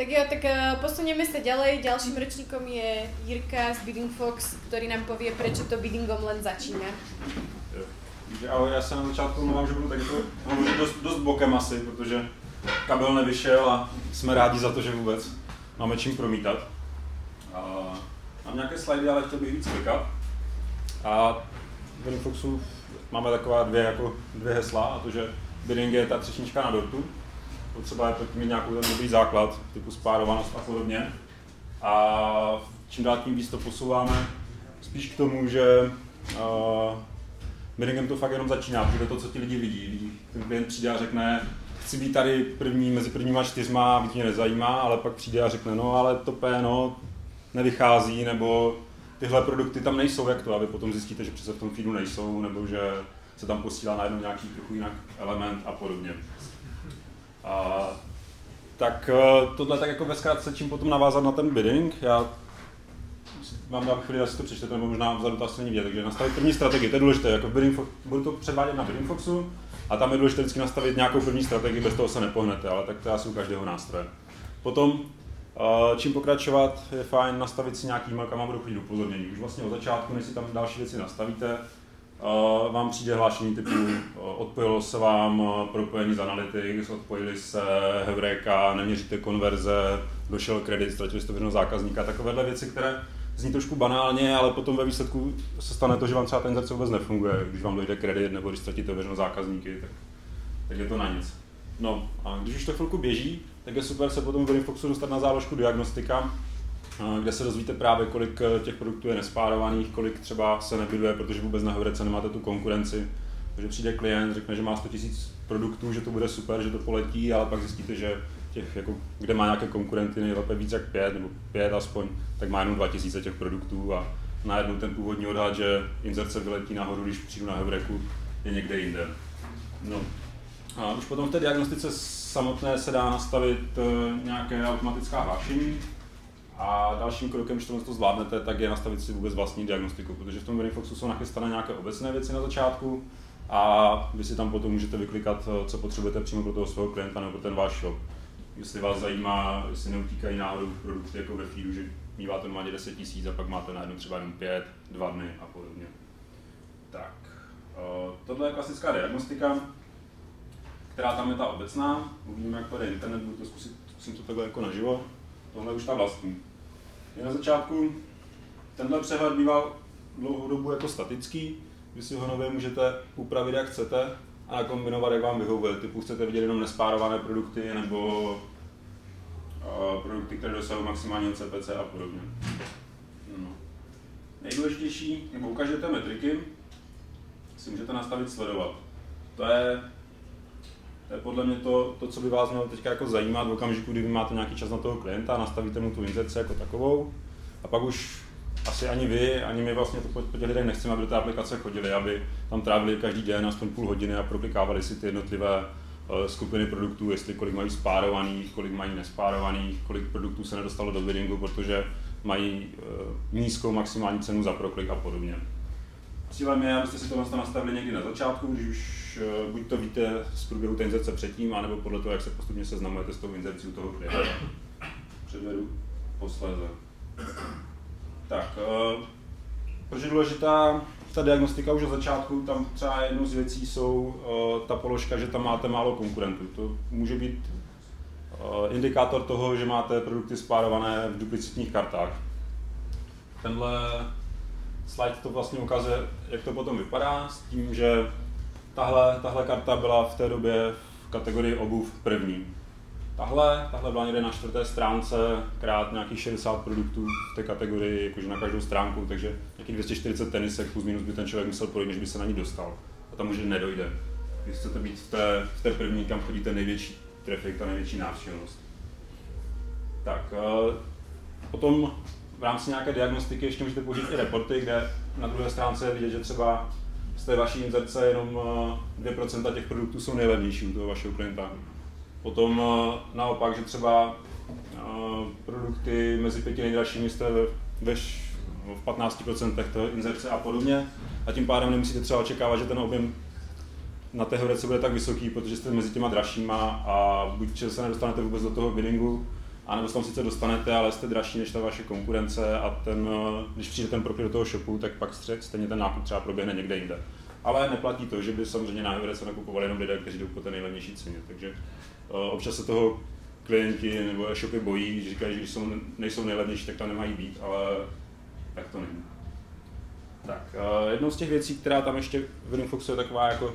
Tak jo, tak uh, posunieme sa ďalej. Ďalším rečníkom je Jirka z Bidding Fox, ktorý nám povie, prečo to biddingom len začíná. ahoj, já se na začátku mluvám, že budu tak to hovořit dost, dost bokem asi, protože kabel nevyšel a jsme rádi za to, že vůbec máme čím promítat. A mám nějaké slajdy, ale chtěl bych víc klikat. A v Foxu máme taková dvě, jako dvě hesla, a to, že bidding je ta třešnička na dortu, potřeba je mít nějakou ten dobrý základ, typu spárovanost a podobně. A čím dál tím víc to posouváme, spíš k tomu, že uh, biddingem to fakt jenom začíná, protože to, co ti lidi vidí. Ten klient přijde a řekne, chci být tady první, mezi prvníma čtyřma, víc mě nezajímá, ale pak přijde a řekne, no ale to PNO nevychází, nebo tyhle produkty tam nejsou, jak to, a vy potom zjistíte, že přece v tom feedu nejsou, nebo že se tam posílá najednou nějaký trochu jinak element a podobně. A, tak eh, tohle tak jako ve zkrátce, čím potom navázat na ten bidding. Já vám dám chvíli, asi to přečtete, nebo možná vzadu to asi není vidět, takže nastavit první strategii, to je důležité, jako bidding, budu to předvádět na Bidding Foxu, a tam je důležité vždycky nastavit nějakou první strategii, bez toho se nepohnete, ale tak to je asi u každého nástroje. Potom, eh, čím pokračovat, je fajn nastavit si nějaký e-mail, kam vám budou chodit upozornění. Už vlastně od začátku, než si tam další věci nastavíte, vám přijde hlášení typu uh, odpojilo se vám uh, propojení z Analytics, odpojili se Heureka, neměříte konverze, došel kredit, ztratili jste jednoho zákazníka, takovéhle věci, které zní trošku banálně, ale potom ve výsledku se stane to, že vám třeba ten inzerce vůbec nefunguje, když vám dojde kredit nebo když ztratíte ověřenou zákazníky, tak, tak je to na nic. No a když už to chvilku běží, tak je super se potom v Foxu dostat na záložku diagnostika, kde se dozvíte právě, kolik eh, těch produktů je nespárovaných, kolik třeba se nebyduje, protože vůbec na Heurece nemáte tu konkurenci. Takže přijde klient, řekne, že má 100 000 produktů, že to bude super, že to poletí, ale pak zjistíte, že těch, jako, kde má nějaké konkurenty, nejlépe víc jak pět, nebo pět aspoň, tak má jenom 2000 těch produktů a najednou ten původní odhad, že inzerce vyletí nahoru, když přijdu na Heureku, je někde jinde. No. A už potom v té diagnostice samotné se dá nastavit eh, nějaké automatická hlášení, a dalším krokem, když to zvládnete, tak je nastavit si vůbec vlastní diagnostiku, protože v tom Verifoxu jsou nachystané nějaké obecné věci na začátku a vy si tam potom můžete vyklikat, co potřebujete přímo pro toho svého klienta nebo pro ten váš shop. Jestli vás zajímá, jestli neutíkají náhodou produkty jako ve feedu, že míváte normálně 10 tisíc a pak máte najednou třeba jenom 5, 2 dny a podobně. Tak, tohle je klasická diagnostika, která tam je ta obecná. Uvidíme, jak je internet, budu to zkusit, zkusím to takhle jako naživo. Tohle už ta vlastní je na začátku, tenhle přehled býval dlouhou dobu jako statický, vy si ho nově můžete upravit jak chcete a nakombinovat, jak vám vyhovuje. Typu chcete vidět jenom nespárované produkty nebo uh, produkty, které dosahují maximálně CPC a podobně. No. Nejdůležitější, nebo ukážete metriky, si můžete nastavit sledovat. To je podle mě to, to, co by vás mělo teď jako zajímat v okamžiku, kdy vy máte nějaký čas na toho klienta, nastavíte mu tu inzerci jako takovou a pak už asi ani vy, ani my vlastně to po, po těch lidech nechceme, aby do té aplikace chodili, aby tam trávili každý den aspoň půl hodiny a proklikávali si ty jednotlivé uh, skupiny produktů, jestli kolik mají spárovaných, kolik mají nespárovaných, kolik produktů se nedostalo do biddingu, protože mají uh, nízkou maximální cenu za proklik a podobně. Cílem je, abyste si to nastavili někdy na začátku, když už uh, buď to víte z průběhu té inzerce předtím, anebo podle toho, jak se postupně seznamujete s tou inzercí u toho klienta. Předvedu posléze. Tak, uh, proč je důležitá ta diagnostika už od začátku, tam třeba jednou z věcí jsou uh, ta položka, že tam máte málo konkurentů. To může být indikátor toho, že máte produkty spárované v duplicitních kartách. Tenhle slide to vlastně ukazuje, jak to potom vypadá, s tím, že tahle, tahle karta byla v té době v kategorii obuv první. Tahle, tahle byla někde na čtvrté stránce, krát nějakých 60 produktů v té kategorii, jakože na každou stránku, takže nějakých 240 tenisek plus minus by ten člověk musel projít, než by se na ní dostal. A tam už nedojde. Když chcete být v té, v té první, kam chodí ten největší trafik, ta největší návštěvnost. Tak, eh, potom v rámci nějaké diagnostiky ještě můžete použít i reporty, kde na druhé stránce je vidět, že třeba z té vaší inzerce jenom 2% eh, těch produktů jsou nejlevnější u toho vašeho klienta. Potom eh, naopak, že třeba eh, produkty mezi pěti nejdražšími jste ve, v 15% té inzerce a podobně a tím pádem nemusíte třeba očekávat, že ten objem na té horece bude tak vysoký, protože jste mezi těma dražšíma a buď se nedostanete vůbec do toho biddingu, A nebo se tam sice dostanete, ale jste dražší než ta vaše konkurence a ten, když přijde ten profil do toho shopu, tak pak stejně ten nákup třeba proběhne někde jinde. Ale neplatí to, že by samozřejmě na se nakupovali jenom lidé, kteří jdou po té nejlevnější ceně. Takže uh, občas se toho klienti nebo e-shopy bojí, že říkají, že když jsou, nejsou nejlevnější, tak tam nemají být, ale tak to není. Tak, uh, jednou z těch věcí, která tam ještě v Ringfoxu je taková jako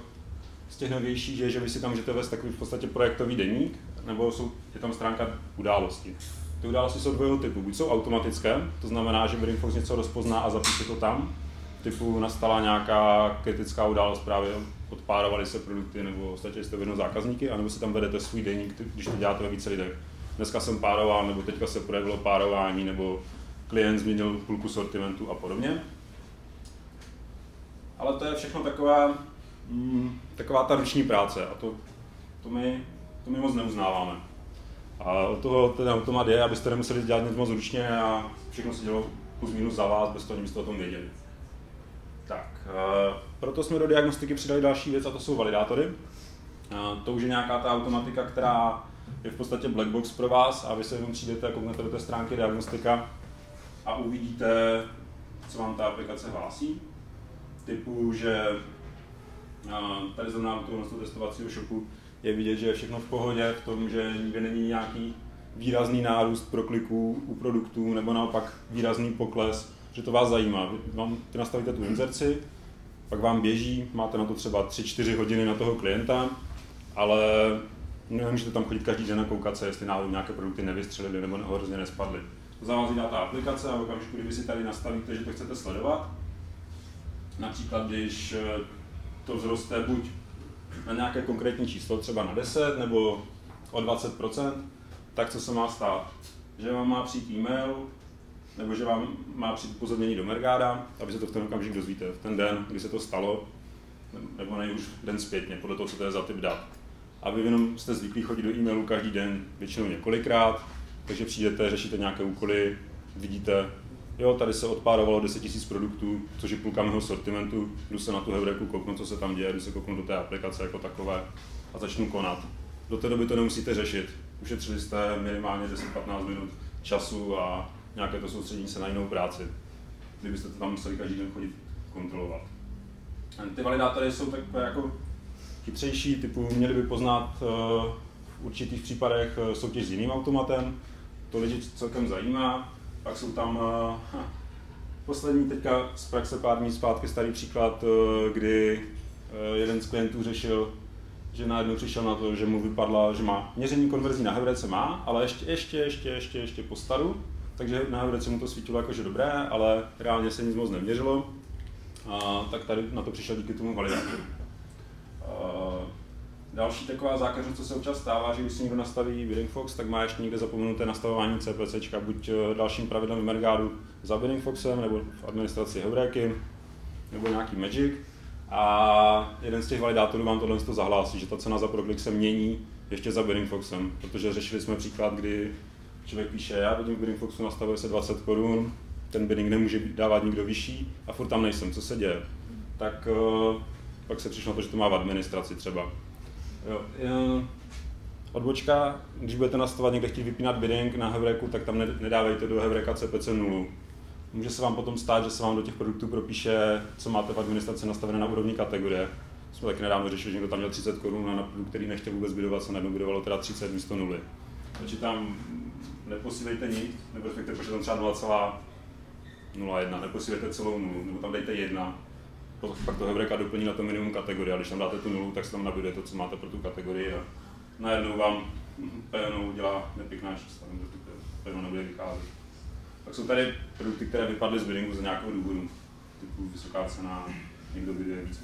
z těch novějších, je, že vy si tam můžete vést takový v podstatě projektový deník, nebo jsou, je tam stránka události. Ty události jsou dvojího typu. Buď jsou automatické, to znamená, že Brainfox něco rozpozná a zapíše to tam, typu nastala nějaká kritická událost, právě odpárovaly se produkty nebo ostatně jste jedno zákazníky, anebo si tam vedete svůj deník, když to děláte ve více lidech. Dneska jsem pároval, nebo teďka se projevilo párování, nebo klient změnil půlku sortimentu a podobně. Ale to je všechno taková, mm, taková ta ruční práce a to, to, my, to my moc neuznáváme. A od toho ten automat je, abyste nemuseli dělat nic moc ručně a všechno se dělo plus minus za vás, bez toho, abyste o tom věděli. Tak, uh, proto jsme do diagnostiky přidali další věc a to jsou validátory. Uh, to už je nějaká ta automatika, která je v podstatě black box pro vás a vy se jenom přijdete a kouknete do té stránky diagnostika a uvidíte, co vám ta aplikace hlásí. Typu, že uh, tady znamená u toho testovacího shopu je vidět, že je všechno v pohodě, v tom, že nikde není nějaký výrazný nárůst prokliků u produktů nebo naopak výrazný pokles že to vás zajímá. Vy, vám, ty nastavíte tu inzerci, pak vám běží, máte na to třeba 3-4 hodiny na toho klienta, ale nemůžete tam chodit každý den a koukat se, jestli náhodou nějaké produkty nevystřelily nebo hrozně nespadly. To za vás ta aplikace a v okamžiku, kdy si tady nastavíte, že to chcete sledovat, například když eh, to vzroste buď na nějaké konkrétní číslo, třeba na 10 nebo o 20%, tak co se má stát? Že vám má přijít e-mail, nebo že vám má přijít upozornění do Mergáda, aby se to v ten okamžik dozvíte, v ten den, kdy se to stalo, nebo nej už den zpětně, podle toho, co to je za typ dat. A vy jenom jste zvyklí chodit do e-mailu každý den, většinou několikrát, takže přijdete, řešíte nějaké úkoly, vidíte, jo, tady se odpárovalo 10 000 produktů, což je půlka mého sortimentu, jdu se na tu Heureku, kouknu, co se tam děje, jdu se kouknu do té aplikace jako takové a začnu konat. Do té doby to nemusíte řešit. Ušetřili jste minimálně 10-15 minut času a nějaké to soustředění se na jinou práci, kdybyste to tam museli každý den chodit kontrolovat. Ty validátory jsou takové jako chytřejší, typu měli by poznat eh, v určitých případech eh, soutěž s jiným automatem, to lidi celkem zajímá, pak jsou tam uh, poslední teďka z praxe pár dní zpátky starý příklad, kdy jeden z klientů řešil, že najednou přišel na to, že mu vypadla, že má měření konverzí na Heurece má, ale ještě, ještě, ještě, ještě, ještě po staru, takže na Heurece mu to svítilo jakože dobré, ale reálně se nic moc neměřilo. A, tak tady na to přišel díky tomu validátoru. Další taková zákařnost, co se občas stává, že když si někdo nastaví Bidding Fox, tak má ještě někde zapomenuté nastavování CPC, buď e, dalším pravidlem Mergádu za Bidding Foxem, nebo v administraci Heuréky, nebo nějaký Magic. A jeden z těch validátorů vám tohle to zahlásí, že ta cena za proklik se mění ještě za Bidding Foxem, protože řešili jsme příklad, kdy člověk píše, já vidím v Bidding Foxu nastavuje se 20 korun, ten bidding nemůže dávat nikdo vyšší a furt tam nejsem, co se děje? Tak uh, pak se přišlo na to, že to má v administraci třeba. Jo, uh, odbočka, když budete nastavovat někde chtít vypínat bidding na Hevreku, tak tam nedávejte do Hevreka CPC 0. Může se vám potom stát, že se vám do těch produktů propíše, co máte v administraci nastavené na úrovni kategorie. Jsme taky nedávno řešili, že někdo tam měl 30 korun na produkt, který nechtěl vůbec bydovat, se najednou bydovalo teda 30 místo 0. Takže tam neposílejte nic, nebo respektive počítat třeba 0,01, neposílejte celou nulu, nebo tam dejte jedna, pak to Hebreka doplní na to minimum kategorie, a když tam dáte tu nulu, tak se tam nabíde to, co máte pro tu kategorii a najednou vám PNO udělá nepěkná čísla, nebo to PNO nebude vycházet. Pak jsou tady produkty, které vypadly z biddingu z nějakého důvodu, typu vysoká cena, někdo byduje víc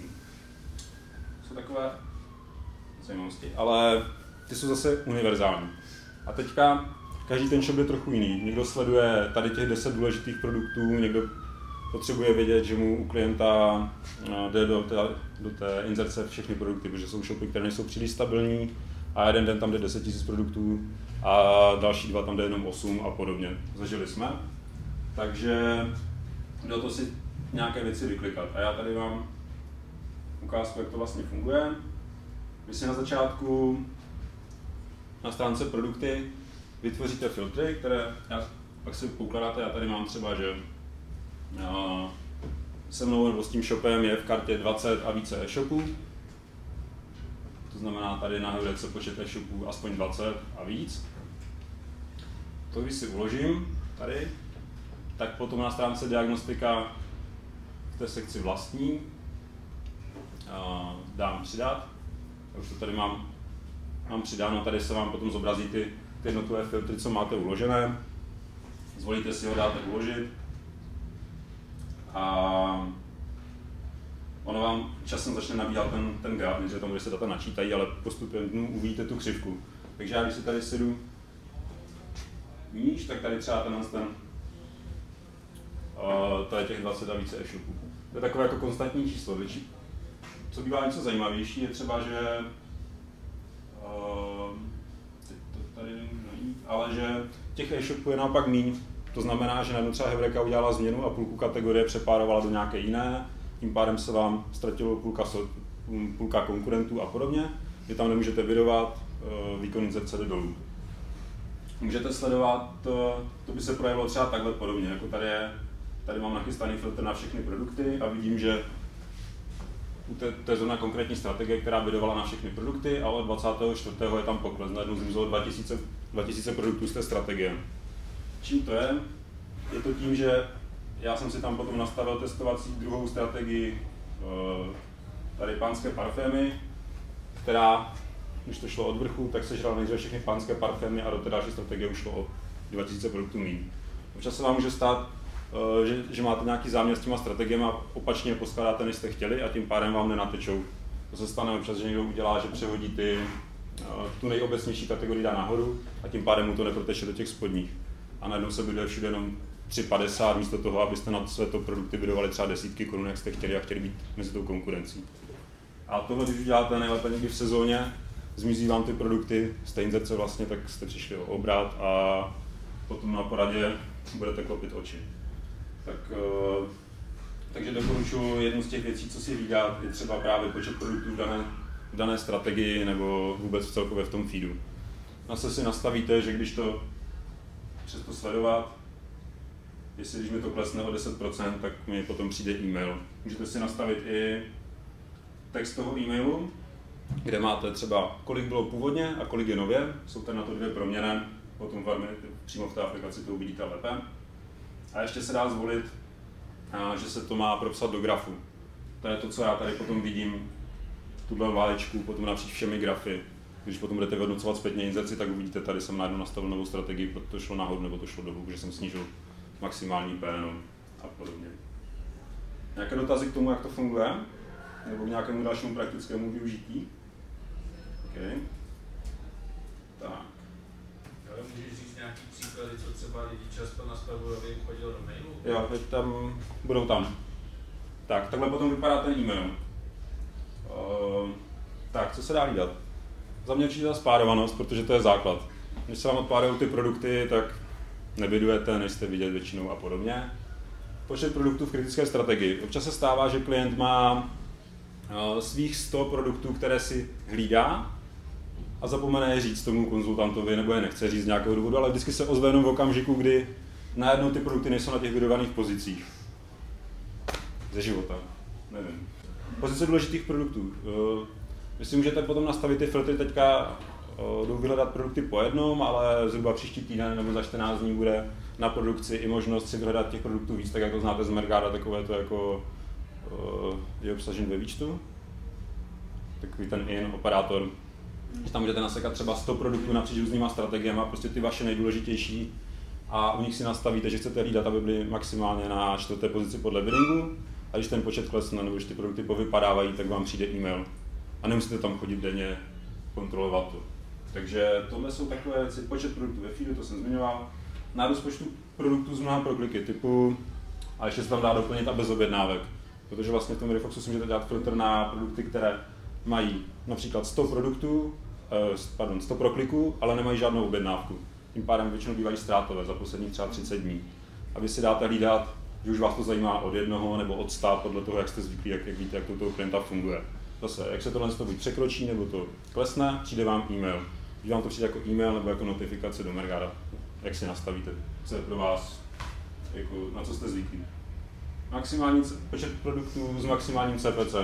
Jsou takové zajímavosti, ale ty jsou zase univerzální. A teďka každý ten shop je trochu jiný. Někdo sleduje tady těch 10 důležitých produktů, někdo potřebuje vědět, že mu u klienta eh, jde do té, do té inzerce všechny produkty, protože jsou shopy, které nejsou příliš stabilní a jeden den tam jde 10 000 produktů a další dva tam jde jenom 8 a podobně. Zažili jsme. Takže do to si nějaké věci vyklikat. A já tady vám ukázku, jak to vlastně funguje. Vy si na začátku na stránce produkty vytvoříte filtry, které já, pak si poukládáte, já tady mám třeba, že se mnou nebo s tím shopem je v kartě 20 a více e-shopů. To znamená, tady nahoře se počet e-shopů aspoň 20 a víc. To když si uložím tady, tak potom na stránce diagnostika v té sekci vlastní dám přidat. Já už to tady mám, mám přidáno, tady se vám potom zobrazí ty, ty jednotlivé filtry, co máte uložené. Zvolíte si ho, dáte uložit. A ono vám časem začne nabíhat ten, ten graf, že tam, kde se data načítají, ale postupem dnů uvidíte tu křivku. Takže já když si tady sedu níž, tak tady třeba tenhle ten, uh, to je těch 20 a více e-shopů. To je takové jako konstantní číslo. Větší. Co bývá něco zajímavější, je třeba, že uh, to tady není, ale že těch e-shopů je naopak míň. To znamená, že najednou třeba Heureka udělala změnu a půlku kategorie přepárovala do nějaké jiné, tím pádem se vám ztratilo půlka, půlka konkurentů a podobně. Vy tam nemůžete vyrovat, uh, výkon inzerce jde dolů můžete sledovat, to, to by se projevilo třeba takhle podobně, jako tady je, tady mám nachystaný filtr na všechny produkty a vidím, že té, to je zrovna konkrétní strategie, která vydovala na všechny produkty, ale 24. je tam pokles, najednou zmizelo 2000, 2000 produktů z té strategie. Čím to je? Je to tím, že já jsem si tam potom nastavil testovací druhou strategii eh, tady pánské parfémy, která když to šlo od vrchu, tak sežral nejdříve všechny pánské parfémy a do té další strategie už šlo o 2000 produktů méně. Občas se vám může stát, eh, že, že máte nějaký záměr s těma strategiemi a opačně poskládáte, než jste chtěli a tím pádem vám nenatečou. To se stane občas, že někdo udělá, že přehodí ty, eh, tu nejobecnější kategorii dá nahoru a tím pádem mu to neproteče do těch spodních. A najednou se bude všude jenom 3,50 místo toho, abyste na své to produkty vydovali třeba desítky korun, jak jste chtěli a chtěli být mezi tou konkurencí. A tohle, když uděláte nejlépe někdy v sezóně, zmizí vám ty produkty té inzerce vlastně, tak jste přišli o obrat a potom na poradě budete klopit oči. Tak, eh, takže doporučuji jednu z těch věcí, co si vydat, je třeba právě počet produktů v dané, v dané strategii nebo vůbec celkově v tom feedu. se si nastavíte, že když to přes to sledovat, jestli když mi to klesne o 10%, tak mi potom přijde e-mail. Můžete si nastavit i text toho e-mailu, kde máte třeba kolik bylo původně a kolik je nově, jsou tam na to dvě proměny, potom velmi, přímo v té aplikaci to uvidíte lépe. A ještě se dá zvolit, že se to má propsat do grafu. To je to, co já tady potom vidím, tuhle válečku, potom napříč všemi grafy. Když potom budete vyhodnocovat zpětně inzerci, tak uvidíte, tady jsem najednou nastavil novou strategii, protože to šlo nahoru nebo to šlo dolů, že jsem snížil maximální PN a podobně. Nějaké dotazy k tomu, jak to funguje? Nebo k nějakému dalšímu praktickému využití? Okay. Tak. Ale můžeš říct nějaký příklady, co třeba lidi často nastavují, aby jim chodil do mailu? Jo, teď tam, budou tam. Tak, takhle potom vypadá ten e-mail. Uh, tak, co se dá hlídat? Za mě určitě ta spárovanost, protože to je základ. Když se vám odpárují ty produkty, tak nebydujete, než jste vidět většinou a podobně. Počet produktů v kritické strategii. Občas se stává, že klient má eh, svých 100 produktů, které si hlídá a zapomene je říct tomu konzultantovi, nebo je nechce říct z nějakého důvodu, ale vždycky se ozve jenom v okamžiku, kdy najednou ty produkty nejsou na těch vydovaných pozicích. Ze života. Nevím. Pozice důležitých produktů. Vy si můžete potom nastavit ty filtry teďka eh, jdou vyhledat produkty po jednom, ale zhruba příští týden nebo za 14 dní bude na produkci i možnost si vyhledat těch produktů víc, tak jako znáte z Mergada, takové to jako eh, je obsažen ve výčtu. Takový ten in operátor. Že tam můžete nasekat třeba 100 produktů napříč různýma strategiemi, prostě ty vaše nejdůležitější. A u nich si nastavíte, že chcete hlídat, aby byly maximálně na čtvrté pozici podle biddingu a když ten počet klesne nebo když ty produkty povypadávají, tak vám přijde e-mail a nemusíte tam chodit denně kontrolovat to. Takže tohle jsou takové věci, počet produktů ve feedu, to jsem zmiňoval, nárůst počtu produktů z mnoha prokliky typu, a ještě se tam dá doplnit a bez objednávek, protože vlastně v tom Refoxu si můžete dát filtr na produkty, které mají například 100 produktů, eh, pardon, 100 prokliků, ale nemají žádnou objednávku. Tím pádem většinou bývají ztrátové za posledních třeba 30 dní. A vy si dáte hlídat, že už vás to zajímá od jednoho nebo od sta, podle toho, jak jste zvyklí, jak, jak víte, jak to toho klienta funguje. Zase, jak se tohle to buď překročí, nebo to klesne, přijde vám e-mail. když vám to přijde jako e-mail nebo jako notifikace do Mergada, jak si nastavíte, co je pro vás, jako, na co jste zvyklí. Maximální počet produktů s maximálním CPC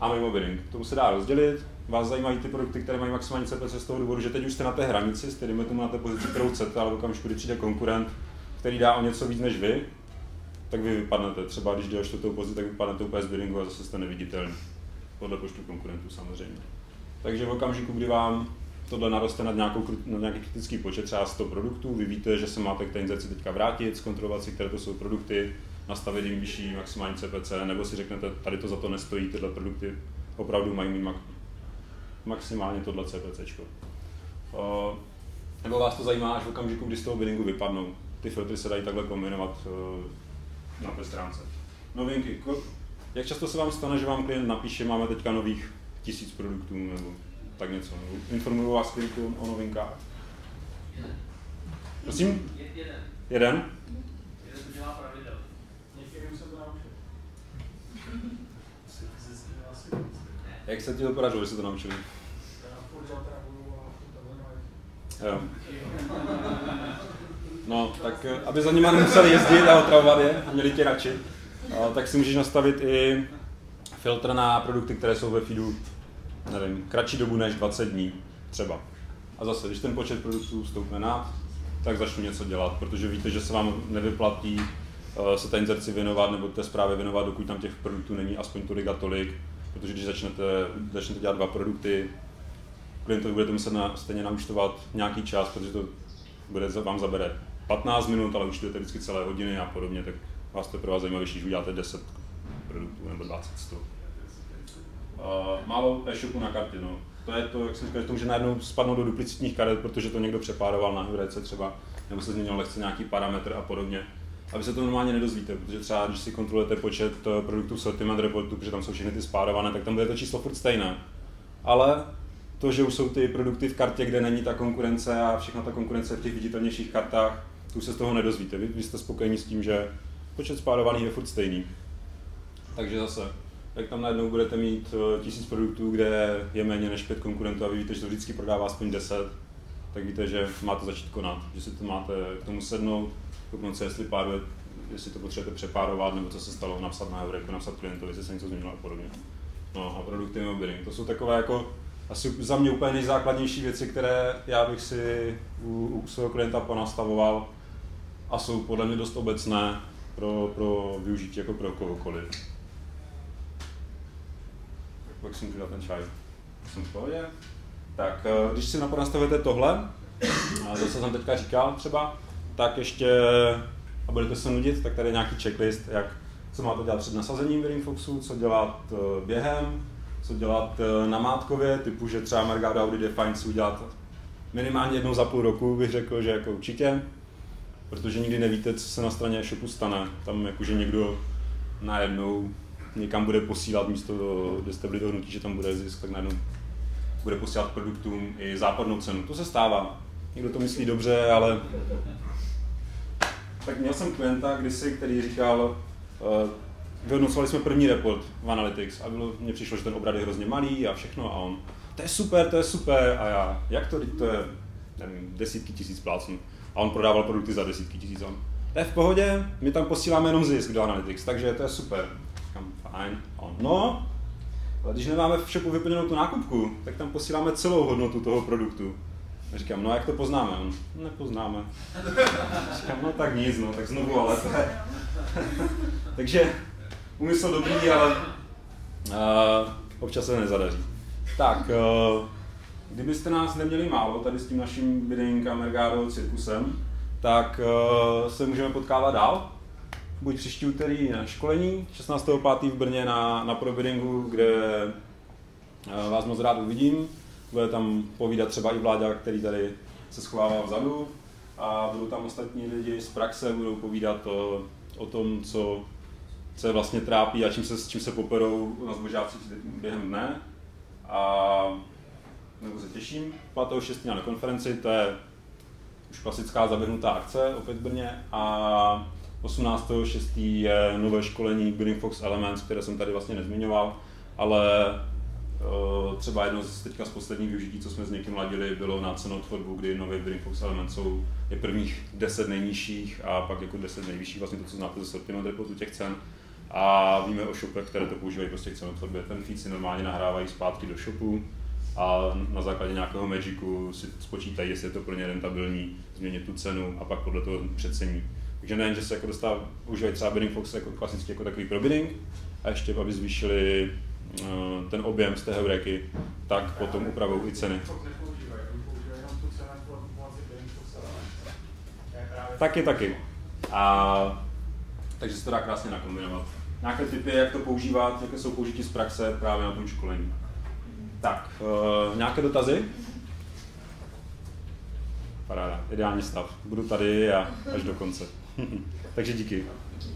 a mimo bidding. Tomu se dá rozdělit. Vás zajímají ty produkty, které mají maximální CPC z toho důvodu, že teď už jste na té hranici, s kterými tomu na té pozici, kterou chcete, ale v okamžiku, kdy přijde konkurent, který dá o něco víc než vy, tak vy vypadnete. Třeba když o čtvrtou pozici, tak vypadnete úplně z biddingu a zase jste neviditelný. Podle počtu konkurentů samozřejmě. Takže v okamžiku, kdy vám tohle naroste na, nějakou, na nějaký kritický počet, třeba 100 produktů, vy víte, že se máte k té inzerci teďka vrátit, zkontrolovat si, které to jsou produkty, nastavit jim vyšší maximální CPC, nebo si řeknete, tady to za to nestojí, tyhle produkty opravdu mají mít maximálně tohle CPC. Uh, nebo vás to zajímá až v okamžiku, kdy z toho biddingu vypadnou. Ty filtry se dají takhle kombinovat uh, na té stránce. Novinky. Jak často se vám stane, že vám klient napíše, máme teďka nových tisíc produktů nebo tak něco. Informuju vás klient o novinkách. Prosím? Jeden. Jeden? Jeden to dělá pravidel. Některým se to naučil. Jak se ti to podařilo, že se to naučili? Já furt Jo. No, tak eh, aby za nima nemuseli jezdit a otravovat je a měli tě radši, tak si můžeš nastavit i filtr na produkty, které jsou ve feedu, nevím, kratší dobu než 20 dní třeba. A zase, když ten počet produktů stoupne nad, tak začnu něco dělat, protože víte, že se vám nevyplatí eh, se té inzerci věnovat nebo té zprávě věnovat, dokud tam těch produktů není aspoň tolik a tolik, protože když začnete, začnete dělat dva produkty, klientovi budete muset na, stejně naučtovat nějaký čas, protože to bude, vám zabere 15 minut, ale účtujete vždycky celé hodiny a podobně, tak vás to je pro vás zajímavější, když uděláte 10 produktů nebo 20 100. Uh, málo e-shopu na kartě, no. To je to, jak jsem říkal, že to může najednou spadnout do duplicitních karet, protože to někdo přepároval na Hurece třeba, nebo se změnil lehce nějaký parametr a podobně. A vy se to normálně nedozvíte, protože třeba když si kontrolujete počet eh, produktů v sortiment reportu, protože tam jsou všechny ty spárované, tak tam bude to číslo furt stejné. Ale to, že už jsou ty produkty v kartě, kde není ta konkurence a všechna ta konkurence v těch viditelnějších kartách, tu se z toho nedozvíte. Vy, vy jste spokojení s tím, že počet spárovaných je furt stejný. Takže zase, jak tam najednou budete mít eh, tisíc produktů, kde je méně než pět konkurentů a vy víte, že to vždycky prodává aspoň 10, tak víte, že máte začít konat, že si to máte k tomu sednout, se, jestli páruje, jestli to potřebujete přepárovat, nebo co se stalo, napsat na Eureko, napsat klientovi, jestli se něco změnilo a podobně. No a produkty bidding, to jsou takové jako asi za mě úplně nejzákladnější věci, které já bych si u, u svého klienta ponastavoval a jsou podle mě dost obecné pro, pro využití jako pro kohokoliv. Pak si můžu dát ten čaj. Jsem v pohodě. Tak eh, když si nastavujete tohle, a zase jsem teďka říkal třeba, tak ještě, a budete se nudit, tak tady je nějaký checklist, jak, co máte dělat před nasazením Foxu, co dělat eh, během, co dělat eh, na Mátkově, typu, že třeba Mergado Audi Define si udělat minimálně jednou za půl roku, bych řekl, že jako určitě, protože nikdy nevíte, co se na straně e-shopu stane. Tam jakože někdo najednou někam bude posílat místo, kde jste byli dohnutí, že tam bude zisk, tak najednou bude posílat produktům i západnou cenu. To se stává. Někdo to myslí dobře, ale... Tak měl jsem klienta kdysi, který říkal, uh, vyhodnocovali jsme první report v Analytics a bylo, mně přišlo, že ten obrat je hrozně malý a všechno a on, to je super, to je super a já, jak to, to je, nevím, desítky tisíc pláců a on prodával produkty za desítky tisíc. On, to je v pohodě, my tam posíláme jenom zisk do Analytics, takže to je super. Říkám, fajn. A on, no, ale když nemáme v shopu vyplněnou tu nákupku, tak tam posíláme celou hodnotu toho produktu. A říkám, no jak to poznáme? On, nepoznáme. Říkám, no tak nic, no, tak znovu ale to je. takže úmysl dobrý, ale uh, občas se nezadaří. Tak, uh, kdybyste nás neměli málo tady s tím naším a Mergado cirkusem, tak uh, se můžeme potkávat dál. Buď příští úterý na školení, 16.5. v Brně na, na probiddingu, kde uh, vás moc rád uvidím. Bude tam povídat třeba i vláda, který tady se schovává vzadu a budou tam ostatní lidi z praxe, budou povídat o, o tom, co, co je vlastně trápí a čím se, s čím se poperou na zbožáci během dne. A nebo se těším. 5.6. na konferenci, to je už klasická zaběhnutá akce opět v Brně a 18.6. je nové školení Building Fox Elements, které jsem tady vlastně nezmiňoval, ale Uh, třeba jedno z teďka z posledních využití, co jsme s někým ladili, bylo na cenotvorbu, kdy nový Bidding Fox Element jsou je prvních 10 nejnižších a pak jako 10 nejvyšších, vlastně to, co znáte ze sortiment reportu těch cen. A víme o shopech, které to používají prostě k cenotvorbě. Ten feed si normálně nahrávají zpátky do shopu a na základě nějakého magicu si spočítají, jestli je to pro ně rentabilní, změnit tu cenu a pak podle toho přecení. Takže nejen, že se jako dostává, používají třeba Bidding Fox jako klasicky jako takový pro bidding, a ještě aby zvýšili uh, ten objem z té heuréky, tak potom upravou i ceny. Taky, taky. A, takže se to dá krásně nakombinovat. Nějaké typy, jak to používat, jaké jsou použití z praxe právě na tom školení. Tak, uh, nějaké dotazy? Paráda, ideální stav. Budu tady a až do konce. takže díky. Díky.